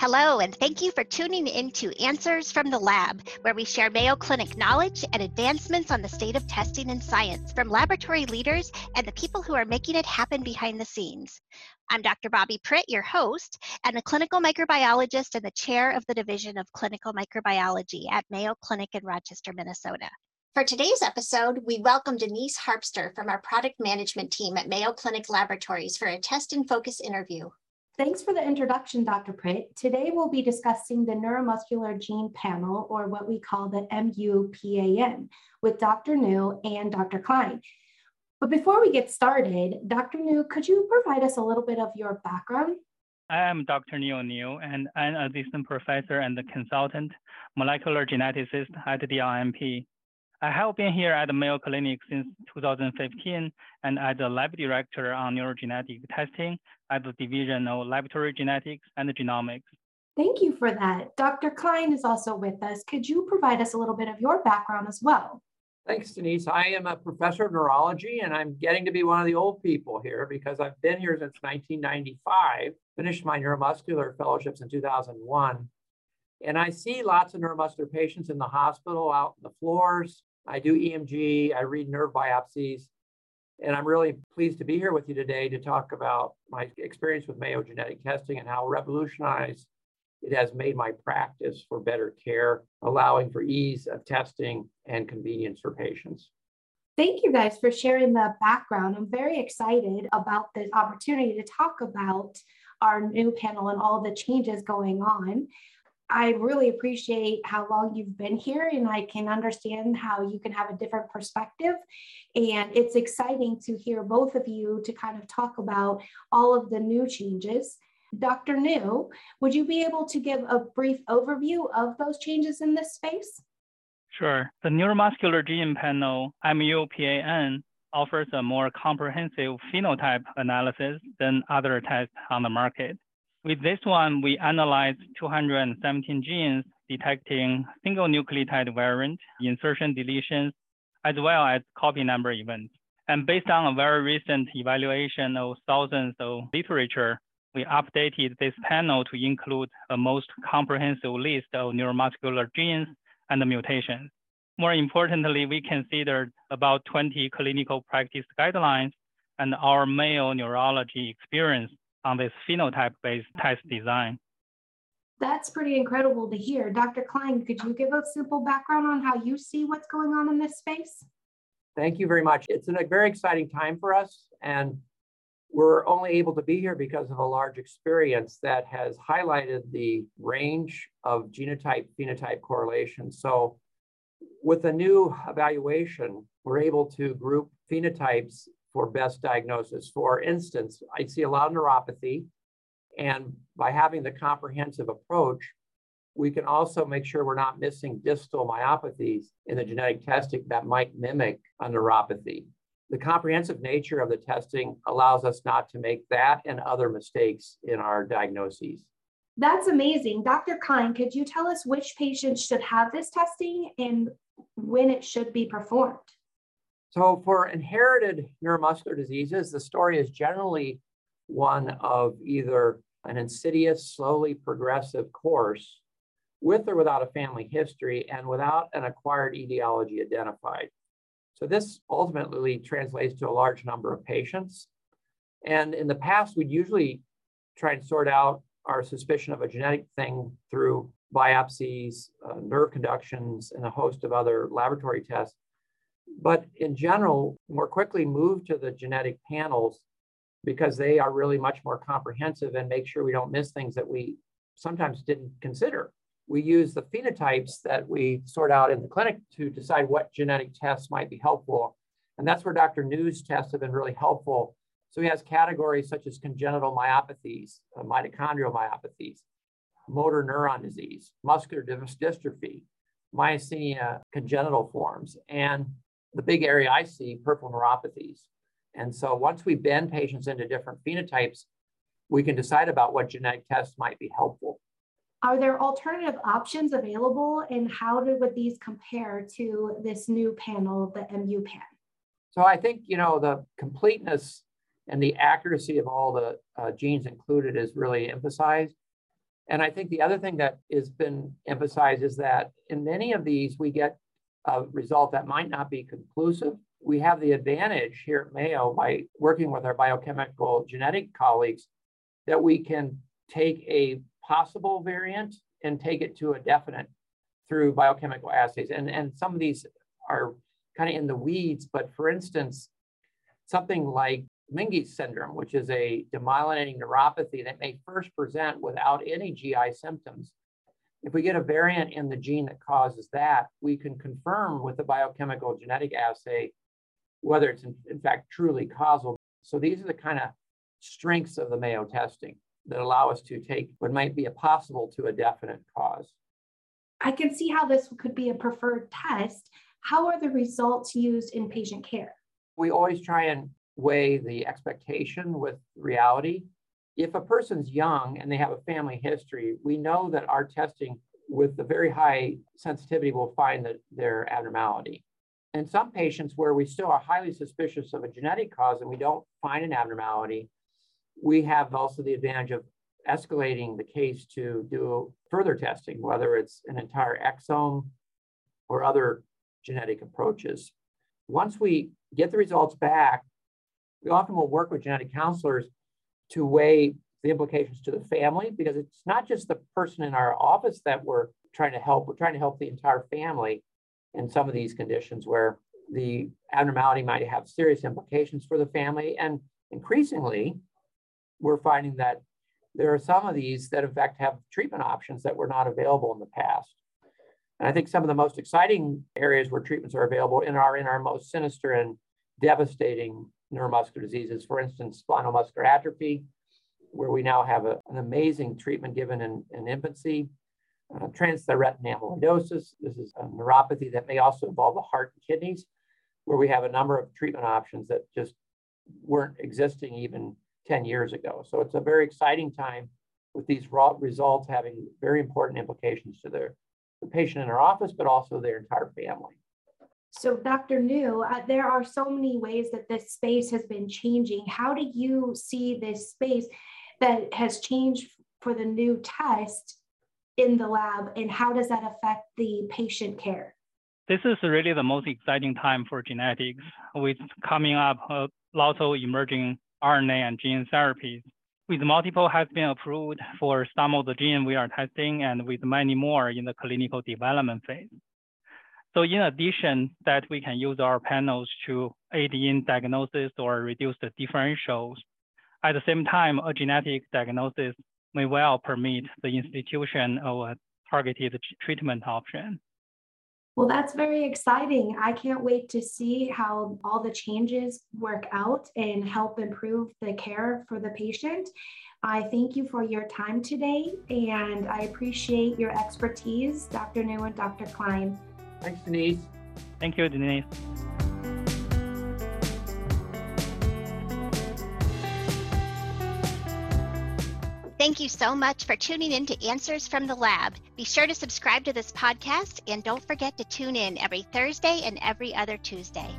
Hello, and thank you for tuning in to Answers from the Lab, where we share Mayo Clinic knowledge and advancements on the state of testing and science from laboratory leaders and the people who are making it happen behind the scenes. I'm Dr. Bobby Pritt, your host, and a clinical microbiologist and the chair of the Division of Clinical Microbiology at Mayo Clinic in Rochester, Minnesota. For today's episode, we welcome Denise Harpster from our product management team at Mayo Clinic Laboratories for a test and focus interview. Thanks for the introduction, Dr. Pritt. Today we'll be discussing the neuromuscular gene panel, or what we call the MUPAN, with Dr. Niu and Dr. Klein. But before we get started, Dr. Niu, could you provide us a little bit of your background? I am Dr. Neil Niu, and I'm an assistant professor and consultant molecular geneticist at the RMP. I have been here at the Mayo Clinic since 2015 and as a lab director on neurogenetic testing at the Division of Laboratory Genetics and Genomics. Thank you for that. Dr. Klein is also with us. Could you provide us a little bit of your background as well? Thanks, Denise. I am a professor of neurology, and I'm getting to be one of the old people here because I've been here since 1995, finished my neuromuscular fellowships in 2001. And I see lots of neuromuscular patients in the hospital, out on the floors, I do EMG, I read nerve biopsies, and I'm really pleased to be here with you today to talk about my experience with Mayo genetic testing and how revolutionized it has made my practice for better care, allowing for ease of testing and convenience for patients. Thank you guys for sharing the background. I'm very excited about this opportunity to talk about our new panel and all the changes going on. I really appreciate how long you've been here, and I can understand how you can have a different perspective. And it's exciting to hear both of you to kind of talk about all of the new changes. Dr. Niu, would you be able to give a brief overview of those changes in this space? Sure. The neuromuscular gene panel, MUPAN, offers a more comprehensive phenotype analysis than other tests on the market. With this one, we analyzed 217 genes detecting single nucleotide variant, insertion deletions, as well as copy number events. And based on a very recent evaluation of thousands of literature, we updated this panel to include a most comprehensive list of neuromuscular genes and mutations. More importantly, we considered about 20 clinical practice guidelines and our Mayo neurology experience on this phenotype-based test design. That's pretty incredible to hear. Dr. Klein, could you give a simple background on how you see what's going on in this space? Thank you very much. It's a very exciting time for us, and we're only able to be here because of a large experience that has highlighted the range of genotype phenotype correlation. So, with a new evaluation, we're able to group phenotypes for best diagnosis. For instance, I see a lot of neuropathy, and by having the comprehensive approach, we can also make sure we're not missing distal myopathies in the genetic testing that might mimic a neuropathy. The comprehensive nature of the testing allows us not to make that and other mistakes in our diagnoses. That's amazing. Dr. Klein, could you tell us which patients should have this testing and when it should be performed? So for inherited neuromuscular diseases, the story is generally one of either an insidious, slowly progressive course with or without a family history and without an acquired etiology identified. So this ultimately translates to a large number of patients. And in the past, we'd usually try and sort out our suspicion of a genetic thing through biopsies, uh, nerve conductions, and a host of other laboratory tests but in general, more quickly move to the genetic panels because they are really much more comprehensive and make sure we don't miss things that we sometimes didn't consider. We use the phenotypes that we sort out in the clinic to decide what genetic tests might be helpful. And that's where Dr. Niu's tests have been really helpful. So he has categories such as congenital myopathies, uh, mitochondrial myopathies, motor neuron disease, muscular dystrophy, myasthenia congenital forms, and the big area I see, peripheral neuropathies. And so once we bend patients into different phenotypes, we can decide about what genetic tests might be helpful. Are there alternative options available and how do, would these compare to this new panel, the MUPAN? So I think, you know, the completeness and the accuracy of all the uh, genes included is really emphasized. And I think the other thing that has been emphasized is that in many of these, we get a result that might not be conclusive. We have the advantage here at Mayo by working with our biochemical genetic colleagues that we can take a possible variant and take it to a definite through biochemical assays. And, and some of these are kind of in the weeds, but for instance, something like MNGIE syndrome, which is a demyelinating neuropathy that may first present without any GI symptoms. If we get a variant in the gene that causes that, we can confirm with the biochemical genetic assay whether it's in, in fact truly causal. So these are the kind of strengths of the Mayo testing that allow us to take what might be a possible to a definite cause. I can see how this could be a preferred test. How are the results used in patient care? We always try and weigh the expectation with reality. If a person's young and they have a family history, we know that our testing with the very high sensitivity will find that their abnormality. In some patients where we still are highly suspicious of a genetic cause and we don't find an abnormality, we have also the advantage of escalating the case to do further testing, whether it's an entire exome or other genetic approaches. Once we get the results back, we often will work with genetic counselors to weigh the implications to the family because it's not just the person in our office that we're trying to help, we're trying to help the entire family in some of these conditions where the abnormality might have serious implications for the family. And increasingly, we're finding that there are some of these that in fact have treatment options that were not available in the past. And I think some of the most exciting areas where treatments are available in are in our most sinister and devastating neuromuscular diseases, for instance, spinal muscular atrophy, where we now have a, an amazing treatment given in, in infancy. Uh, transthyretin amyloidosis, this is a neuropathy that may also involve the heart and kidneys, where we have a number of treatment options that just weren't existing even 10 years ago. So it's a very exciting time with these results having very important implications to their, the patient in our office, but also their entire family. So, Dr. Niu, uh, there are so many ways that this space has been changing. How do you see this space that has changed for the new test in the lab, and how does that affect the patient care? This is really the most exciting time for genetics, with coming up a lot of emerging RNA and gene therapies. With multiple has been approved for some of the gene we are testing and with many more in the clinical development phase. So in addition that we can use our panels to aid in diagnosis or reduce the differentials, at the same time, a genetic diagnosis may well permit the institution of a targeted treatment option. Well, that's very exciting. I can't wait to see how all the changes work out and help improve the care for the patient. I thank you for your time today and I appreciate your expertise, Dr. Niu and Dr. Klein. Thanks, Denise. Thank you, Denise. Thank you so much for tuning in to Answers from the Lab. Be sure to subscribe to this podcast and don't forget to tune in every Thursday and every other Tuesday.